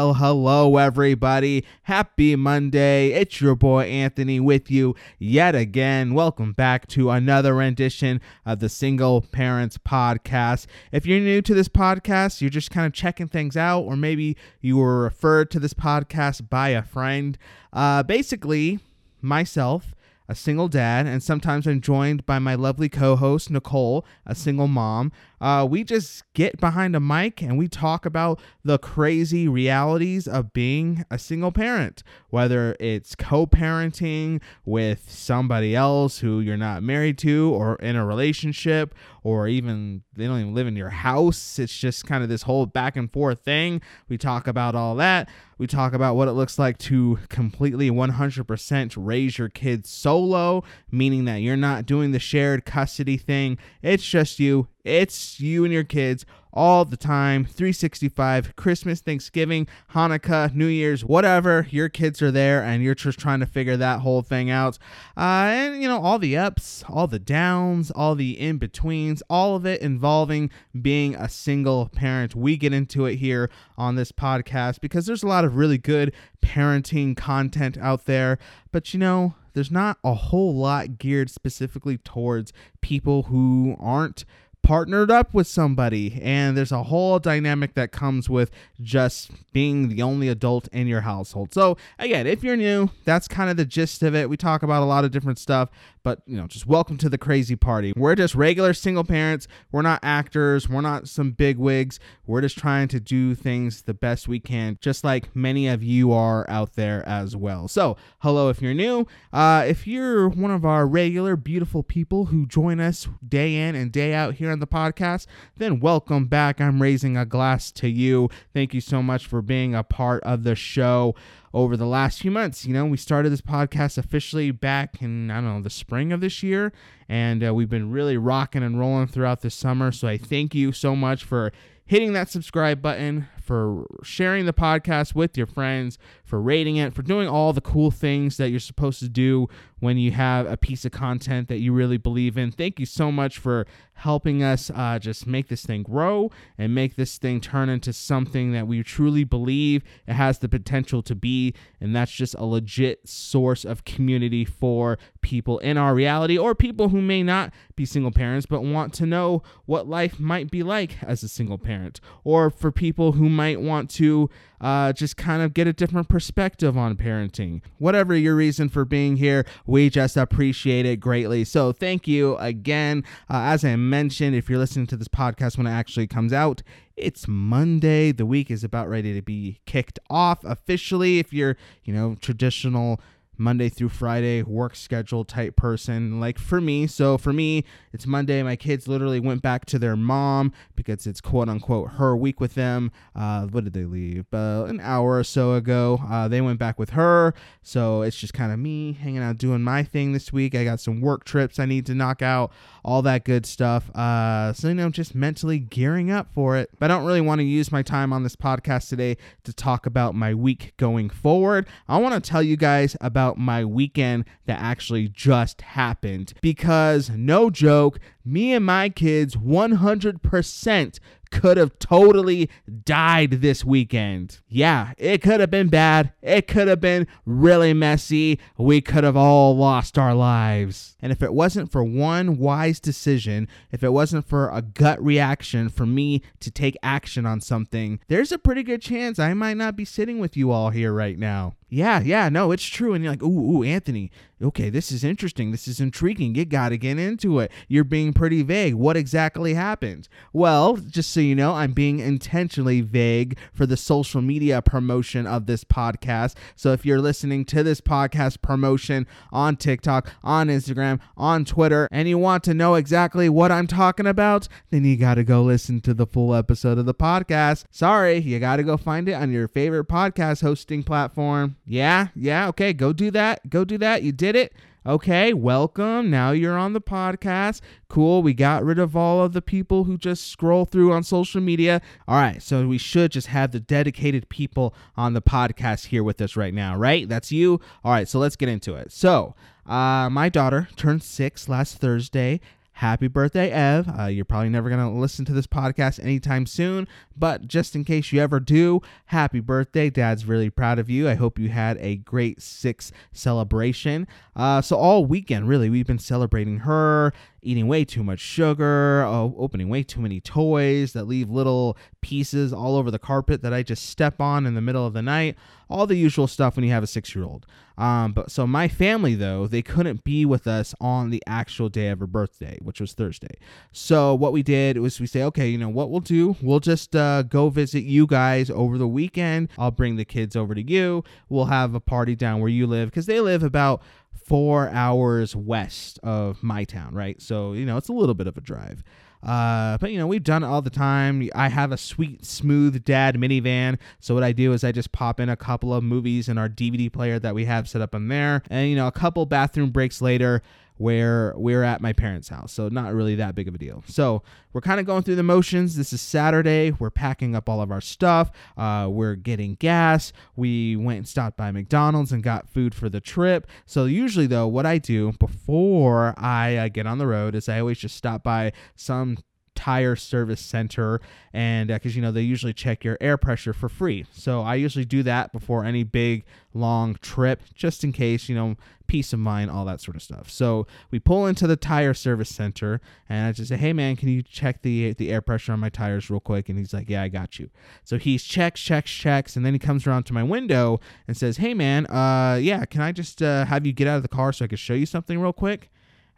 Well, hello, everybody. Happy Monday. It's your boy Anthony with you yet again. Welcome back to another rendition of the Single Parents Podcast. If you're new to this podcast, you're just kind of checking things out, or maybe you were referred to this podcast by a friend. Uh, basically, myself a single dad, and sometimes I'm joined by my lovely co host, Nicole, a single mom. Uh, we just get behind a mic and we talk about the crazy realities of being a single parent, whether it's co parenting with somebody else who you're not married to or in a relationship, or even they don't even live in your house. It's just kind of this whole back and forth thing. We talk about all that. We talk about what it looks like to completely 100% raise your kids solo, meaning that you're not doing the shared custody thing. It's just you it's you and your kids all the time 365 Christmas, Thanksgiving, Hanukkah, New Year's, whatever. Your kids are there and you're just trying to figure that whole thing out. Uh, and, you know, all the ups, all the downs, all the in betweens, all of it involving being a single parent. We get into it here on this podcast because there's a lot of really good parenting content out there. But, you know, there's not a whole lot geared specifically towards people who aren't partnered up with somebody and there's a whole dynamic that comes with just being the only adult in your household. So again, if you're new, that's kind of the gist of it. We talk about a lot of different stuff, but you know, just welcome to the crazy party. We're just regular single parents. We're not actors. We're not some big wigs. We're just trying to do things the best we can, just like many of you are out there as well. So, hello if you're new. Uh, if you're one of our regular, beautiful people who join us day in and day out here on the podcast, then welcome back. I'm raising a glass to you. Thank you so much for being a part of the show over the last few months. You know, we started this podcast officially back in, I don't know, the spring of this year, and uh, we've been really rocking and rolling throughout the summer. So I thank you so much for hitting that subscribe button, for sharing the podcast with your friends, for rating it, for doing all the cool things that you're supposed to do when you have a piece of content that you really believe in. Thank you so much for helping us uh, just make this thing grow and make this thing turn into something that we truly believe it has the potential to be. And that's just a legit source of community for people in our reality or people who may not be single parents but want to know what life might be like as a single parent, or for people who might want to uh, just kind of get a different perspective on parenting. Whatever your reason for being here, we just appreciate it greatly. So thank you again. Uh, as I mentioned, if you're listening to this podcast when it actually comes out, it's Monday. The week is about ready to be kicked off officially. If you're, you know, traditional Monday through Friday work schedule type person like for me. So for me, it's Monday. My kids literally went back to their mom because it's quote unquote her week with them. Uh, what did they leave? Uh, an hour or so ago. Uh, they went back with her. So it's just kind of me hanging out doing my thing this week. I got some work trips I need to knock out, all that good stuff. Uh, so, you know, just mentally gearing up for it. But I don't really want to use my time on this podcast today to talk about my week going forward. I want to tell you guys about about my weekend that actually just happened because no joke, me and my kids 100% could have totally died this weekend. Yeah, it could have been bad. It could have been really messy. We could have all lost our lives. And if it wasn't for one wise decision, if it wasn't for a gut reaction for me to take action on something, there's a pretty good chance I might not be sitting with you all here right now yeah, yeah, no, it's true. And you're like, ooh, ooh, Anthony, okay, this is interesting. This is intriguing. You got to get into it. You're being pretty vague. What exactly happened? Well, just so you know, I'm being intentionally vague for the social media promotion of this podcast. So if you're listening to this podcast promotion on TikTok, on Instagram, on Twitter, and you want to know exactly what I'm talking about, then you got to go listen to the full episode of the podcast. Sorry, you got to go find it on your favorite podcast hosting platform. Yeah, yeah, okay, go do that. Go do that. You did it. Okay, welcome. Now you're on the podcast. Cool. We got rid of all of the people who just scroll through on social media. All right, so we should just have the dedicated people on the podcast here with us right now, right? That's you. All right, so let's get into it. So, uh, my daughter turned six last Thursday happy birthday, Ev. Uh, you're probably never going to listen to this podcast anytime soon, but just in case you ever do, happy birthday. Dad's really proud of you. I hope you had a great six celebration. Uh, so, all weekend, really, we've been celebrating her eating way too much sugar, opening way too many toys that leave little pieces all over the carpet that I just step on in the middle of the night. All the usual stuff when you have a six year old. Um, but so my family though they couldn't be with us on the actual day of her birthday, which was Thursday. So what we did was we say, okay, you know what we'll do? We'll just uh, go visit you guys over the weekend. I'll bring the kids over to you. We'll have a party down where you live because they live about four hours west of my town, right? So, you know, it's a little bit of a drive. Uh, but you know, we've done it all the time. I have a sweet, smooth dad minivan. So what I do is I just pop in a couple of movies in our DVD player that we have set up in there, and you know, a couple bathroom breaks later, where we're at my parents' house. So not really that big of a deal. So we're kind of going through the motions. This is Saturday. We're packing up all of our stuff. Uh, we're getting gas. We went and stopped by McDonald's and got food for the trip. So usually though, what I do before I uh, get on the road is I always just stop by some tire service center and because uh, you know they usually check your air pressure for free. So i usually do that before any big long trip just in case you know peace of mind all that sort of stuff. So we pull into the tire service center and i just say hey man can you check the the air pressure on my tires real quick? And he's like yeah i got you. So he checks checks checks and then he comes around to my window and says hey man uh yeah can i just uh, have you get out of the car so i can show you something real quick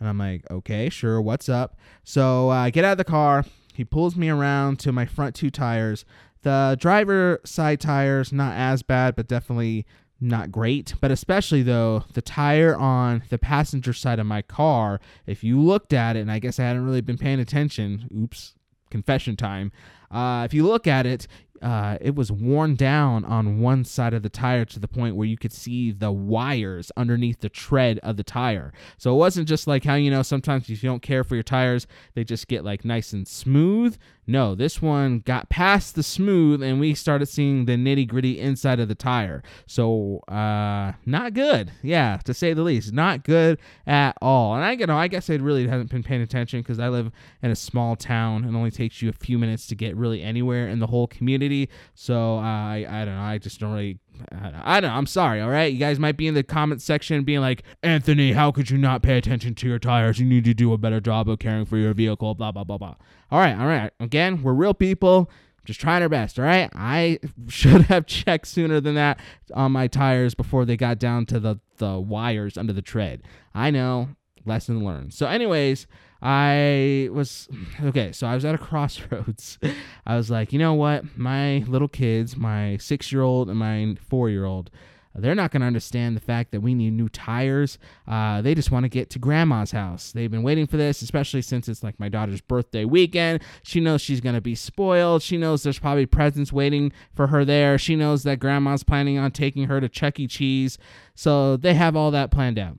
and I'm like, okay, sure, what's up? So uh, I get out of the car. He pulls me around to my front two tires. The driver side tires, not as bad, but definitely not great. But especially though, the tire on the passenger side of my car, if you looked at it, and I guess I hadn't really been paying attention, oops, confession time. Uh, if you look at it, uh, it was worn down on one side of the tire to the point where you could see the wires underneath the tread of the tire. So it wasn't just like how, you know, sometimes if you don't care for your tires, they just get like nice and smooth. No, this one got past the smooth and we started seeing the nitty gritty inside of the tire. So, uh, not good. Yeah, to say the least. Not good at all. And I, you know, I guess I really haven't been paying attention because I live in a small town and only takes you a few minutes to get really anywhere in the whole community. So, uh, I, I don't know. I just don't really I don't know. I'm sorry. All right. You guys might be in the comment section being like, Anthony, how could you not pay attention to your tires? You need to do a better job of caring for your vehicle. Blah, blah, blah, blah. All right. All right. Again, we're real people. Just trying our best. All right. I should have checked sooner than that on my tires before they got down to the, the wires under the tread. I know. Lesson learned. So, anyways, I was okay. So I was at a crossroads. I was like, you know what? My little kids, my six year old and my four year old, they're not going to understand the fact that we need new tires. Uh, they just want to get to grandma's house. They've been waiting for this, especially since it's like my daughter's birthday weekend. She knows she's going to be spoiled. She knows there's probably presents waiting for her there. She knows that grandma's planning on taking her to Chuck E. Cheese. So they have all that planned out.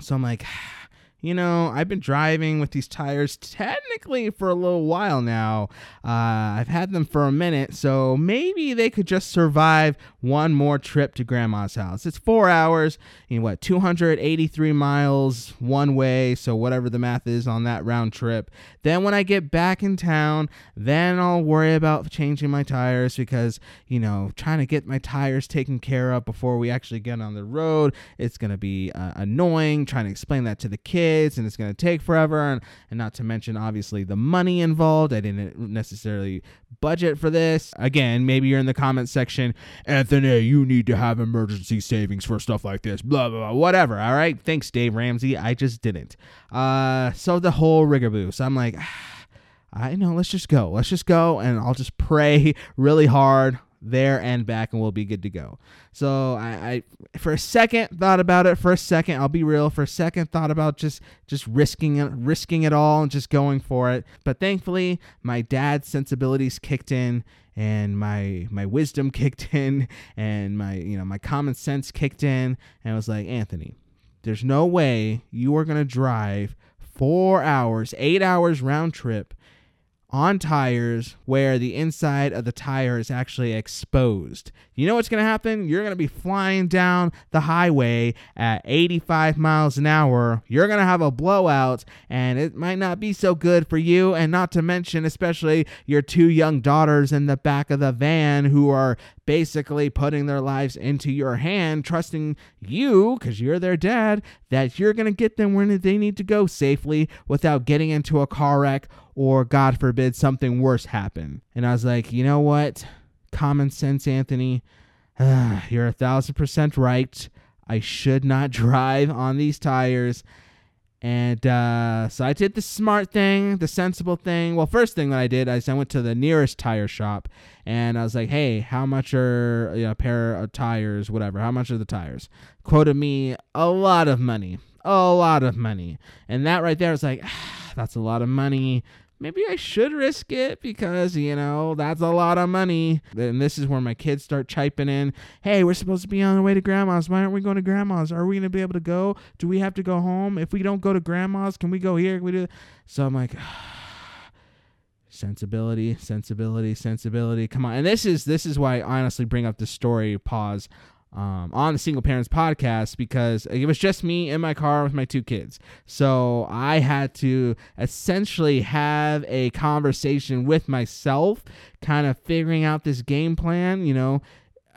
So I'm like, you know, I've been driving with these tires technically for a little while now. Uh, I've had them for a minute, so maybe they could just survive one more trip to grandma's house. It's four hours, you know, what, 283 miles one way, so whatever the math is on that round trip. Then when I get back in town, then I'll worry about changing my tires because, you know, trying to get my tires taken care of before we actually get on the road, it's going to be uh, annoying trying to explain that to the kids and it's going to take forever and, and not to mention obviously the money involved. I didn't necessarily budget for this. Again maybe you're in the comment section anthony you need to have emergency savings for stuff like this blah blah, blah whatever all right? Thanks dave ramsey. I just didn't. Uh so the whole rigaboo. So i'm like I know, let's just go. Let's just go and I'll just pray really hard there and back and we'll be good to go. So I, I, for a second thought about it. For a second, I'll be real. For a second, thought about just just risking it, risking it all, and just going for it. But thankfully, my dad's sensibilities kicked in, and my my wisdom kicked in, and my you know my common sense kicked in, and I was like, Anthony, there's no way you are gonna drive four hours, eight hours round trip on tires where the inside of the tire is actually exposed. You know what's going to happen? You're going to be flying down the highway at 85 miles an hour. You're going to have a blowout, and it might not be so good for you. And not to mention, especially your two young daughters in the back of the van who are basically putting their lives into your hand, trusting you, because you're their dad, that you're going to get them where they need to go safely without getting into a car wreck or, God forbid, something worse happen. And I was like, you know what? Common sense, Anthony. Uh, you're a thousand percent right. I should not drive on these tires. And uh, so I did the smart thing, the sensible thing. Well, first thing that I did is I went to the nearest tire shop and I was like, hey, how much are you know, a pair of tires, whatever? How much are the tires? Quoted me a lot of money, a lot of money. And that right there was like, ah, that's a lot of money maybe I should risk it because, you know, that's a lot of money. And this is where my kids start chiping in. Hey, we're supposed to be on the way to grandma's. Why aren't we going to grandma's? Are we going to be able to go? Do we have to go home? If we don't go to grandma's, can we go here? Can we do So I'm like, sensibility, sensibility, sensibility. Come on. And this is this is why I honestly bring up the story pause um, on the single parents podcast because it was just me in my car with my two kids. So I had to essentially have a conversation with myself, kind of figuring out this game plan. You know,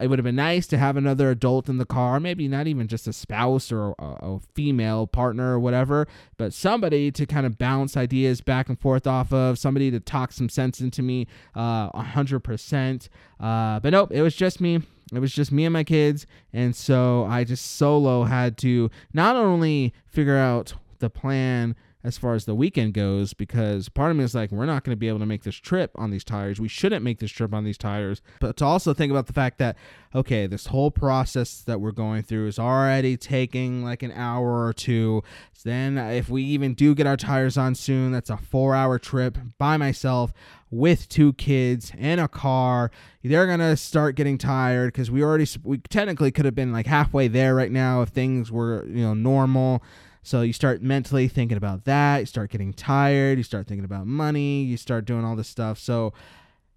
it would have been nice to have another adult in the car, maybe not even just a spouse or a, a, female partner or whatever, but somebody to kind of bounce ideas back and forth off of, somebody to talk some sense into me uh, 100%. Uh, but nope, it was just me. It was just me and my kids. And so I just solo had to not only figure out the plan as far as the weekend goes because part of me is like we're not going to be able to make this trip on these tires we shouldn't make this trip on these tires but to also think about the fact that okay this whole process that we're going through is already taking like an hour or two so then if we even do get our tires on soon that's a four hour trip by myself with two kids in a car. They're gonna start getting tired because we already we technically could have been like halfway there right now if things were you know normal. So you start mentally thinking about that. You start getting tired. You start thinking about money. You start doing all this stuff. So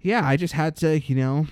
yeah, I just had to you know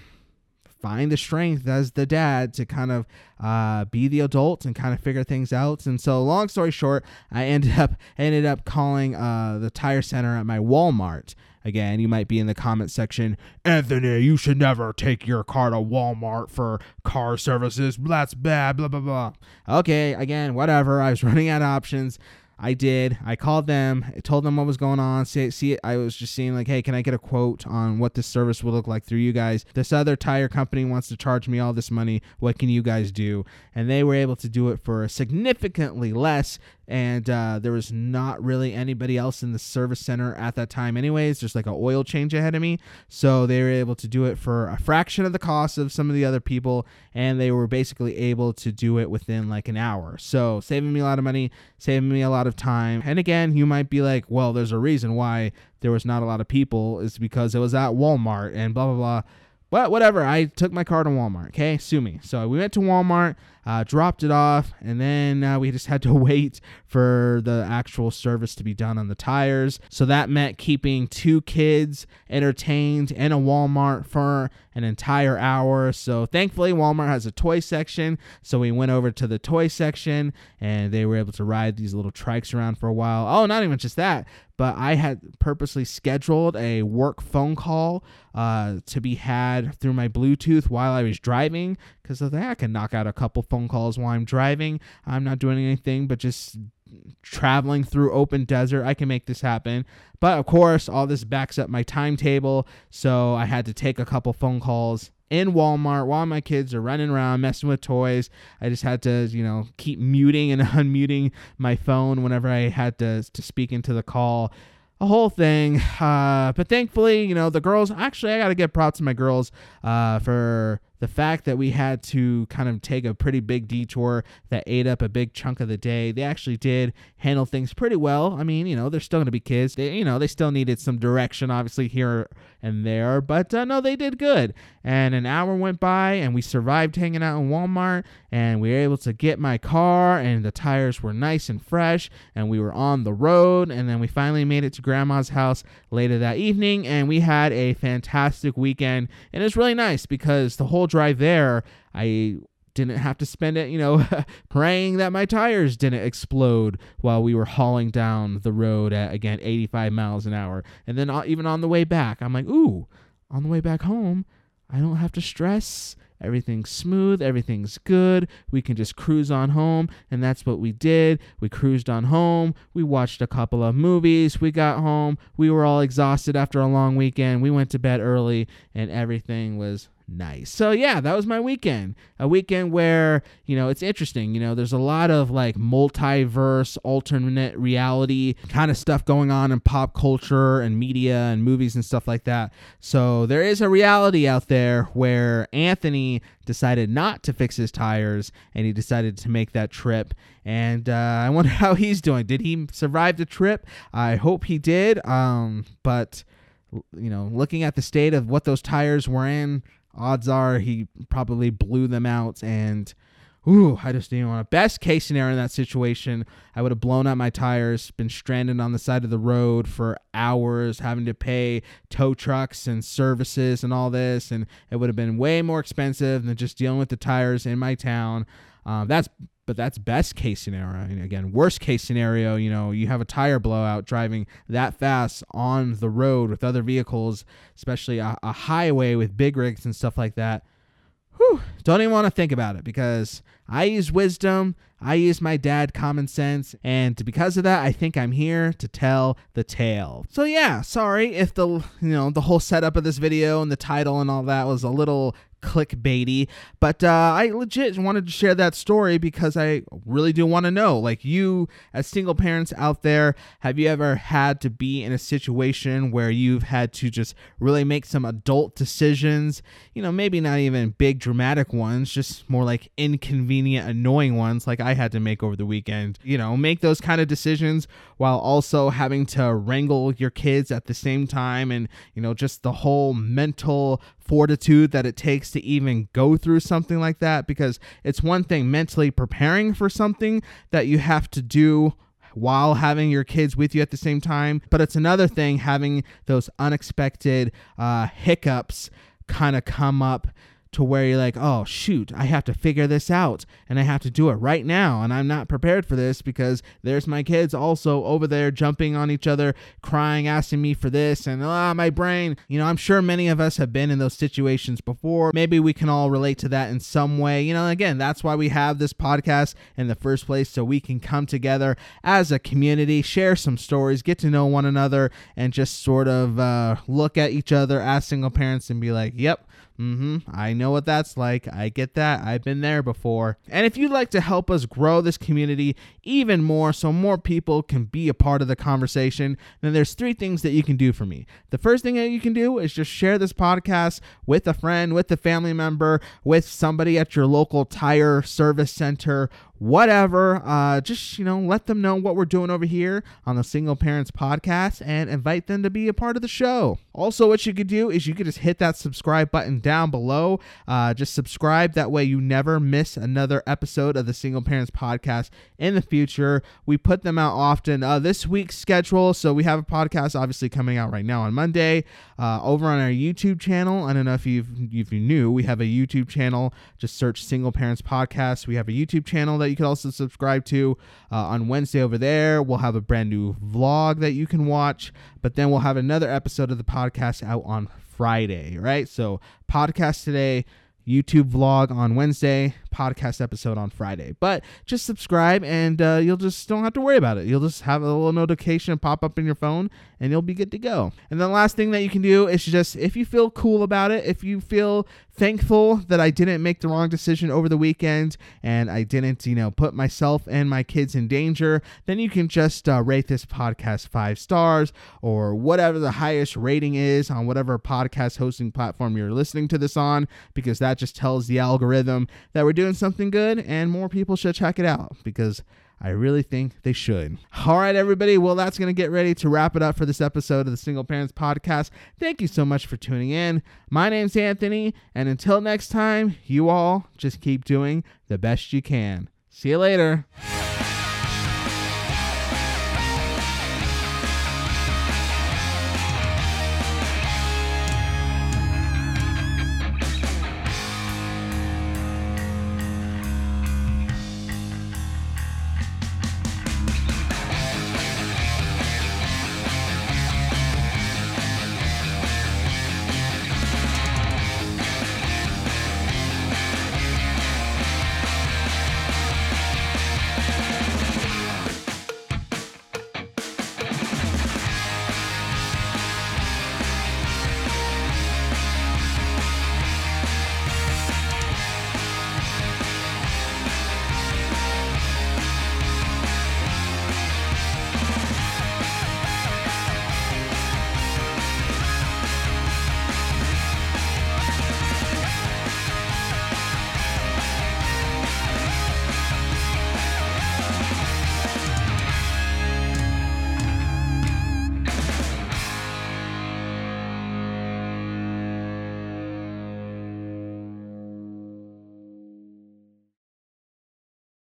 find the strength as the dad to kind of uh, be the adult and kind of figure things out. And so, long story short, I ended up ended up calling uh, the tire center at my Walmart Again, you might be in the comment section, Anthony, you should never take your car to Walmart for car services. That's bad, blah, blah, blah. Okay, again, whatever. I was running out of options. I did. I called them. I told them what was going on. See, see, I was just seeing like, hey, can I get a quote on what this service will look like through you guys? This other tire company wants to charge me all this money. What can you guys do? And they were able to do it for significantly less and uh, there was not really anybody else in the service center at that time anyways just like an oil change ahead of me. So they were able to do it for a fraction of the cost of some of the other people and they were basically able to do it within like an hour. So saving me a lot of money saving me a lot of time. And again you might be like well there's a reason why there was not a lot of people is because it was at walmart and blah blah blah but whatever, I took my car to Walmart. Okay, sue me. So we went to Walmart, uh, dropped it off, and then uh, we just had to wait for the actual service to be done on the tires. So that meant keeping two kids entertained in a Walmart for an entire hour. So thankfully, Walmart has a toy section. So we went over to the toy section and they were able to ride these little trikes around for a while. Oh, not even just that, but I had purposely scheduled a work phone call uh, to be had through my Bluetooth while I was driving because I think I can knock out a couple phone calls while I'm driving. I'm not doing anything but just traveling through open desert. I can make this happen. But of course, all this backs up my timetable. So I had to take a couple phone calls in Walmart while my kids are running around messing with toys. I just had to, you know, keep muting and unmuting my phone whenever I had to, to speak into the call a whole thing. Uh, but thankfully, you know, the girls actually I gotta give props to my girls uh, for the fact that we had to kind of take a pretty big detour that ate up a big chunk of the day, they actually did handle things pretty well. I mean, you know, they're still going to be kids. They, you know, they still needed some direction, obviously, here and there, but uh, no, they did good. And an hour went by, and we survived hanging out in Walmart, and we were able to get my car, and the tires were nice and fresh, and we were on the road, and then we finally made it to grandma's house later that evening, and we had a fantastic weekend. And it was really nice because the whole drive there, I didn't have to spend it, you know, praying that my tires didn't explode while we were hauling down the road at again 85 miles an hour. And then uh, even on the way back, I'm like, ooh, on the way back home, I don't have to stress. Everything's smooth, everything's good. We can just cruise on home. And that's what we did. We cruised on home. We watched a couple of movies. We got home. We were all exhausted after a long weekend. We went to bed early, and everything was nice. So yeah, that was my weekend. A weekend where, you know, it's interesting, you know, there's a lot of like multiverse, alternate reality kind of stuff going on in pop culture and media and movies and stuff like that. So there is a reality out there where Anthony decided not to fix his tires and he decided to make that trip. And uh, I wonder how he's doing. Did he survive the trip? I hope he did. Um, but you know, looking at the state of what those tires were in, odds are he probably blew them out and ooh, I just didn't want a best case scenario in that situation. I would have blown out my tires, been stranded on the side of the road for hours, having to pay tow trucks and services and all this, and it would have been way more expensive than just dealing with the tires in my town. Um, that's but that's best case scenario. And again, worst case scenario, you know, you have a tire blowout driving that fast on the road with other vehicles, especially a, a highway with big rigs and stuff like that. Whew, don't even want to think about it because I use wisdom, I use my dad common sense, and because of that, I think I'm here to tell the tale. So yeah, sorry if the you know the whole setup of this video and the title and all that was a little clickbaity, but uh, I legit wanted to share that story because I really do want to know. Like, you, as single parents out there, have you ever had to be in a situation where you've had to just really make some adult decisions? You know, maybe not even big dramatic ones, just more like inconvenient, annoying ones, like I had to make over the weekend. You know, make those kind of decisions while also having to wrangle your kids at the same time and, you know, just the whole mental fortitude that it takes to even go through something like that because it's one thing mentally preparing for something that you have to do while having your kids with you at the same time but it's another thing having those unexpected uh, hiccups kind of come up to where you're like, oh, shoot, I have to figure this out and I have to do it right now. And I'm not prepared for this because there's my kids also over there jumping on each other, crying, asking me for this, and ah, my brain. You know, I'm sure many of us have been in those situations before. Maybe we can all relate to that in some way. You know, again, that's why we have this podcast in the first place so we can come together as a community, share some stories, get to know one another, and just sort of uh, look at each other as single parents and be like, yep, Mm-hmm. I know what that's like. I get that. I've been there before. And if you'd like to help us grow this community even more so more people can be a part of the conversation, then there's three things that you can do for me. The first thing that you can do is just share this podcast with a friend, with a family member, with somebody at your local tire service center whatever. Uh, just, you know, let them know what we're doing over here on the Single Parents Podcast and invite them to be a part of the show. Also, what you could do is you could just hit that subscribe button down below. Uh, just subscribe. That way you never miss another episode of the Single Parents Podcast in the future. We put them out often. Uh, this week's schedule, so we have a podcast obviously coming out right now on Monday uh, over on our YouTube channel. I don't know if you've if you knew we have a YouTube channel. Just search Single Parents Podcast. We have a YouTube channel that that you can also subscribe to uh, on Wednesday over there. We'll have a brand new vlog that you can watch, but then we'll have another episode of the podcast out on Friday, right? So, podcast today. YouTube vlog on Wednesday, podcast episode on Friday. But just subscribe and uh, you'll just don't have to worry about it. You'll just have a little notification pop up in your phone and you'll be good to go. And the last thing that you can do is just, if you feel cool about it, if you feel thankful that I didn't make the wrong decision over the weekend and I didn't, you know, put myself and my kids in danger, then you can just uh, rate this podcast five stars or whatever the highest rating is on whatever podcast hosting platform you're listening to this on, because that just tells the algorithm that we're doing something good and more people should check it out because I really think they should. All right, everybody. Well, that's going to get ready to wrap it up for this episode of the Single Parents Podcast. Thank you so much for tuning in. My name's Anthony, and until next time, you all just keep doing the best you can. See you later.